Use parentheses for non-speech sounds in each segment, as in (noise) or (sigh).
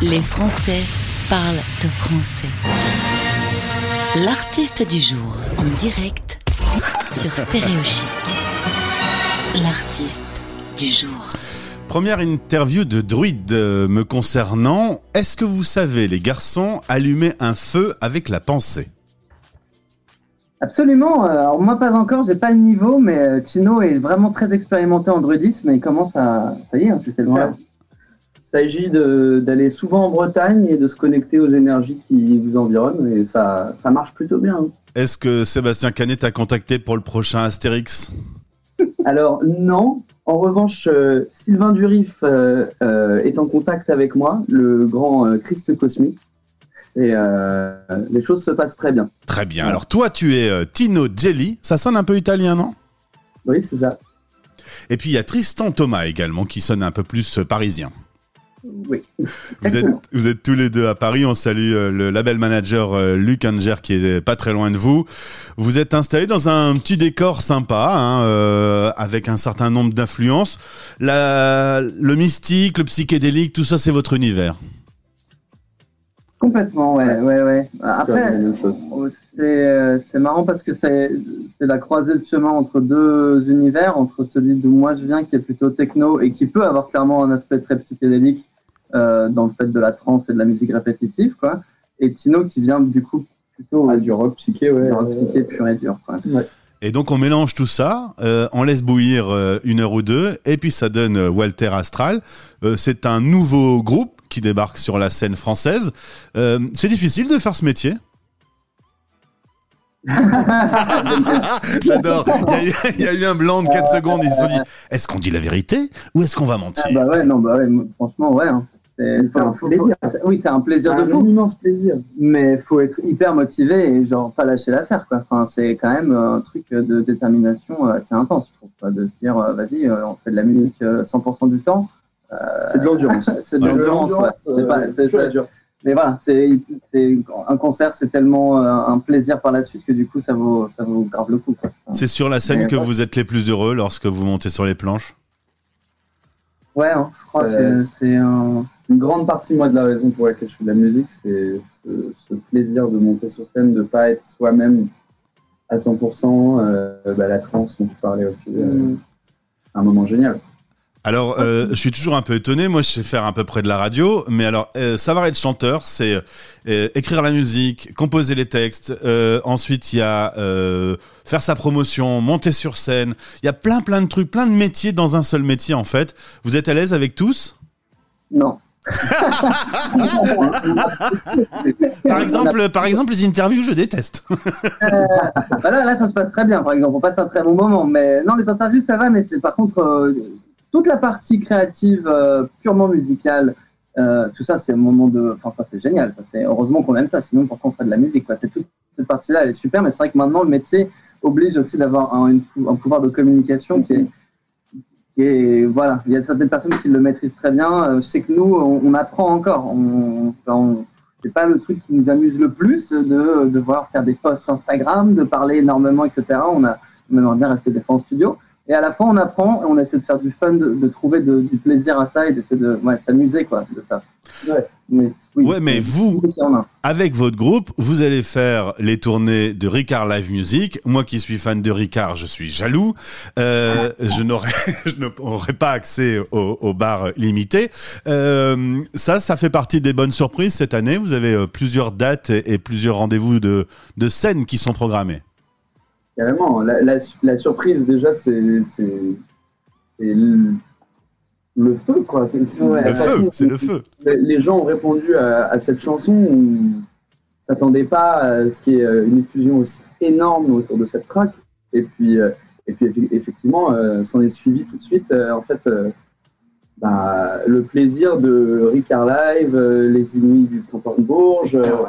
Les Français parlent de français. L'artiste du jour en direct sur Stéréo Chic. L'artiste du jour. Première interview de druide me concernant. Est-ce que vous savez, les garçons, allumer un feu avec la pensée? Absolument. Euh, Alors moi pas encore, j'ai pas le niveau, mais euh, Tino est vraiment très expérimenté en druidisme et il commence à, ça y est, hein, tu sais. Il s'agit d'aller souvent en Bretagne et de se connecter aux énergies qui vous environnent et ça, ça marche plutôt bien. Est-ce que Sébastien Canet t'a contacté pour le prochain Astérix? (laughs) Alors non, en revanche, euh, Sylvain Durif euh, euh, est en contact avec moi, le grand Christ cosmique, et les choses se passent très bien. Très bien. Alors toi, tu es Tino Jelly. Ça sonne un peu italien, non? Oui, c'est ça. Et puis il y a Tristan Thomas également, qui sonne un peu plus parisien. Oui. Vous êtes, Exactement. vous êtes tous les deux à Paris. On salue euh, le label manager euh, Luc Anger qui est pas très loin de vous. Vous êtes installé dans un petit décor sympa, hein, euh, avec un certain nombre d'influences. Le mystique, le psychédélique, tout ça, c'est votre univers. Complètement, ouais, ouais, ouais. C'est la Après, même chose. oh, c'est euh, c'est marrant parce que c'est la croisée de chemin entre deux univers, entre celui d'où moi je viens qui est plutôt techno et qui peut avoir clairement un aspect très psychédélique euh, dans le fait de la trance et de la musique répétitive, quoi. Et Tino qui vient du coup plutôt Ah, du rock psyché, ouais. du rock psyché pur et dur, quoi. Et donc on mélange tout ça, euh, on laisse bouillir euh, une heure ou deux, et puis ça donne Walter Astral. Euh, c'est un nouveau groupe qui débarque sur la scène française. Euh, c'est difficile de faire ce métier (laughs) J'adore. Il y, a eu- il y a eu un blanc de 4 secondes. Ils se sont dit est-ce qu'on dit la vérité ou est-ce qu'on va mentir? Ah, bah ouais, non, bah ouais, franchement, ouais. hein. C'est un faut- plaisir. faut- Oui, c'est un plaisir C'est de un fou. immense plaisir. mais faut être hyper motivé et genre pas lâcher l'affaire quoi. Enfin, c'est quand même euh, un truc de détermination euh, assez intense, je trouve, quoi, de se dire vas-y, on fait de la musique euh, 100% du temps. C'est de l'endurance. (laughs) c'est de Ouais. l'endurance, ouais. C'est pas- euh, mais voilà, c'est c'est- un concert, c'est tellement euh, un plaisir par la suite que du coup ça vaut ça vaut grave le coup. C'est sur la scène Mais que ouais. vous êtes les plus heureux lorsque vous montez sur les planches? Ouais, hein, je crois Euh, que c'est un Une grande partie, moi, de la raison pour laquelle je fais de la musique, c'est ce, ce plaisir de monter sur scène, de pas être soi-même à 100%. Euh, bah, la trance dont tu parlais aussi, euh, Mm. un moment génial. Alors, euh, je suis toujours un peu étonné. Moi, je sais faire à peu près de la radio, mais alors, euh, savoir être chanteur, c'est euh, écrire la musique, composer les textes. euh, ensuite, il y a faire sa promotion, monter sur scène. Il y a plein, plein de trucs, plein de métiers dans un seul métier, en fait. Vous êtes à l'aise avec tous? Non. (laughs) Par exemple, par exemple, les interviews, je déteste. Bah là, là, ça se passe très bien, par exemple. On passe un très bon moment. Mais non, les interviews, ça va. Mais c'est par contre euh, toute la partie créative, euh, purement musicale, euh, tout ça, c'est un moment de. Enfin, ça, c'est génial. Ça, c'est heureusement qu'on aime ça. Sinon, pourquoi on ferait de la musique quoi toute cette partie-là, elle est super. Mais c'est vrai que maintenant, le métier oblige aussi d'avoir un, un pouvoir de communication qui est. qui est- voilà, il y a certaines personnes qui le maîtrisent très bien. Euh, Je sais que nous, on, on apprend encore. On, on- c'est pas le truc qui nous amuse le plus de devoir faire des posts Instagram, de parler énormément, etc. On a, on aimerait bien rester des fois en studio. Et à la fois, on apprend et on essaie de faire du fun, de, de trouver de- du plaisir à ça et d'essayer de ouais, s'amuser, quoi, de ça. Ouais. Mais, oui, Ouais, mais vous-. Avec votre groupe, vous allez faire les tournées de Ricard Live Music. Moi qui suis fan de Ricard, je suis jaloux. Euh, je n'aurais, (laughs) je n'aurais pas accès au, au bar limité. Euh, ça, ça fait partie des bonnes surprises cette année. Vous avez euh, plusieurs dates et, et plusieurs rendez-vous de, de scènes qui sont programmés. Carrément. La, la, la surprise, déjà, c'est le, le feu, quoi. Ouais. Le feu, c'est dont le feu. Les gens ont répondu à, à cette chanson. On ne s'attendait pas à ce qui est euh, une effusion aussi énorme autour de cette track. Et puis, euh, et puis effe- effectivement, euh, s'en est suivi tout de suite, en fait, bah, le plaisir de Ricard Live, les Inuits du Canton de Bourges. donc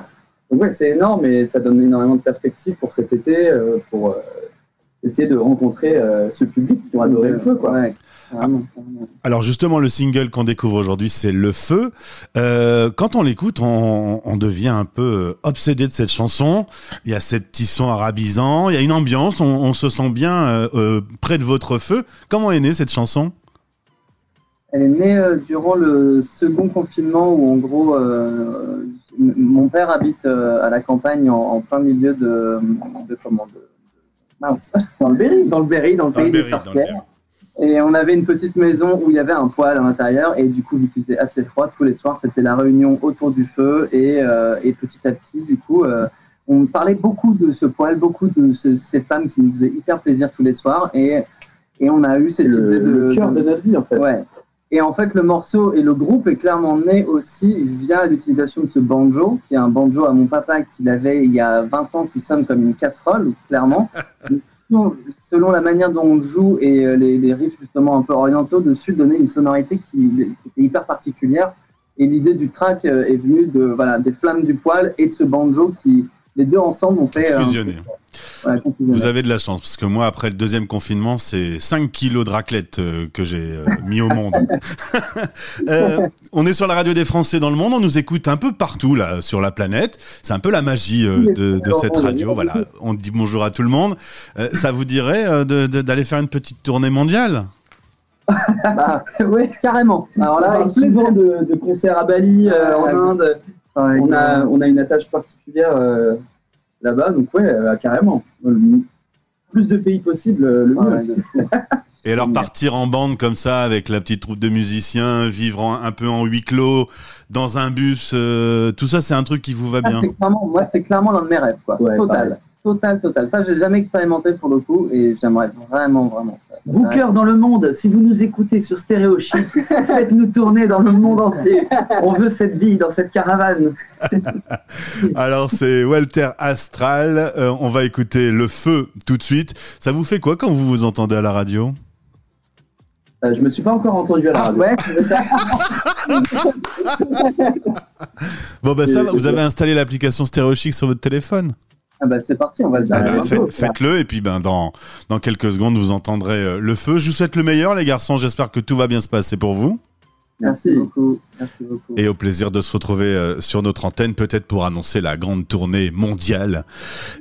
ouais, c'est énorme et ça donne énormément de perspectives pour cet été, euh, pour euh, essayer de rencontrer euh, ce public qui ont adoré le feu. Quoi. Ouais. Alors justement, le single qu'on découvre aujourd'hui, c'est Le Feu. Euh, quand on l'écoute, on, on devient un peu obsédé de cette chanson. Il y a ces petits sons arabisants, il y a une ambiance, on, on se sent bien euh, près de votre feu. Comment est née cette chanson? Elle est née euh, durant le second confinement où en gros euh, mon père habite euh, à la campagne en, en plein milieu de, de comment de, mince, (laughs) Dans le Berry. dans le Berry, dans le Dans le pays des Berry, dans le sorcières. Et on avait une petite maison où il y avait un poêle à l'intérieur et du coup vu qu'il faisait assez froid tous les soirs c'était la réunion autour du feu et, euh, et petit à petit du coup euh, on parlait beaucoup de ce poêle, beaucoup de ce- ces femmes qui nous faisaient hyper plaisir tous les soirs et, et on a eu cette le, idée de, le cœur de notre vie, en fait. Ouais. Et en fait, le morceau et le groupe est clairement né aussi via l'utilisation de ce banjo, qui est un banjo à mon papa qu'il avait il y a 20 ans, qui sonne comme une casserole, clairement. (laughs) Selon- la manière dont on joue et euh, les, les riffs justement un peu orientaux dessus, donnait une sonorité qui, qui était hyper particulière. Et l'idée du track euh, est venue de voilà des flammes du poil et de ce banjo qui les deux ensemble ont fait euh, Vous avez de la chance, parce que moi, après le deuxième confinement, c'est 5 kilos de raclette euh, que j'ai euh, mis au monde. (laughs) Euh, on est sur la radio des Français dans le monde, on nous écoute un peu partout là sur la planète. C'est un peu la magie de, de cette radio. Voilà, on dit bonjour à tout le monde. Euh, ça vous dirait d'aller faire une petite tournée mondiale? Bah, ouais, carrément. Alors là, on parle souvent de, de concerts à Bali, euh, en. Inde. On a, on a une attache particulière euh, là-bas, donc ouais, euh, carrément. Le plus de pays possible, euh, le mieux. Ouais, de fou. (laughs) Et alors partir en bande comme ça avec la petite troupe de musiciens, vivre en- un peu en huis clos dans un bus, euh, tout ça c'est un truc qui vous va Ah, bien. moi, c'est clairement l'un de mes rêves, quoi. Ouais, total, pareil. total, total. Ça, j'ai jamais expérimenté pour le coup, et j'aimerais vraiment, vraiment. Booker dans le monde, si vous nous écoutez sur Stéréo Chic, (laughs) faites-nous tourner dans le monde entier. On veut cette vie dans cette caravane. (laughs) Alors c'est Walter Astral, Euh, on va écouter Le Feu tout de suite. Ça vous fait quoi quand vous vous entendez à la radio? Euh, je me suis pas encore entendu à la Ah, radio. ouais. (laughs) Bon bah ça vous avez installé l'application Stéréo Chic sur votre téléphone? Ah bah, c'est parti, on va le Ah faire. bah, faites- Faites-le et puis ben dans dans quelques secondes vous entendrez euh, Le Feu. Je vous souhaite le meilleur les garçons, j'espère que tout va bien se passer pour vous Merci beaucoup. Merci beaucoup. et au plaisir de se retrouver euh, sur notre antenne peut-être pour annoncer la grande tournée mondiale.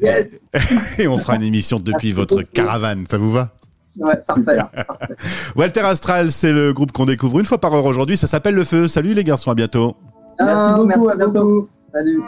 Yes. (laughs) Et on fera une émission depuis Merci votre beaucoup. caravane, ça vous va? Ouais, parfait. (laughs) parfait. Walter Astral, c'est le groupe qu'on découvre une fois par heure aujourd'hui, ça s'appelle Le Feu. Salut les garçons, à bientôt. Merci beaucoup, à beaucoup. Salut.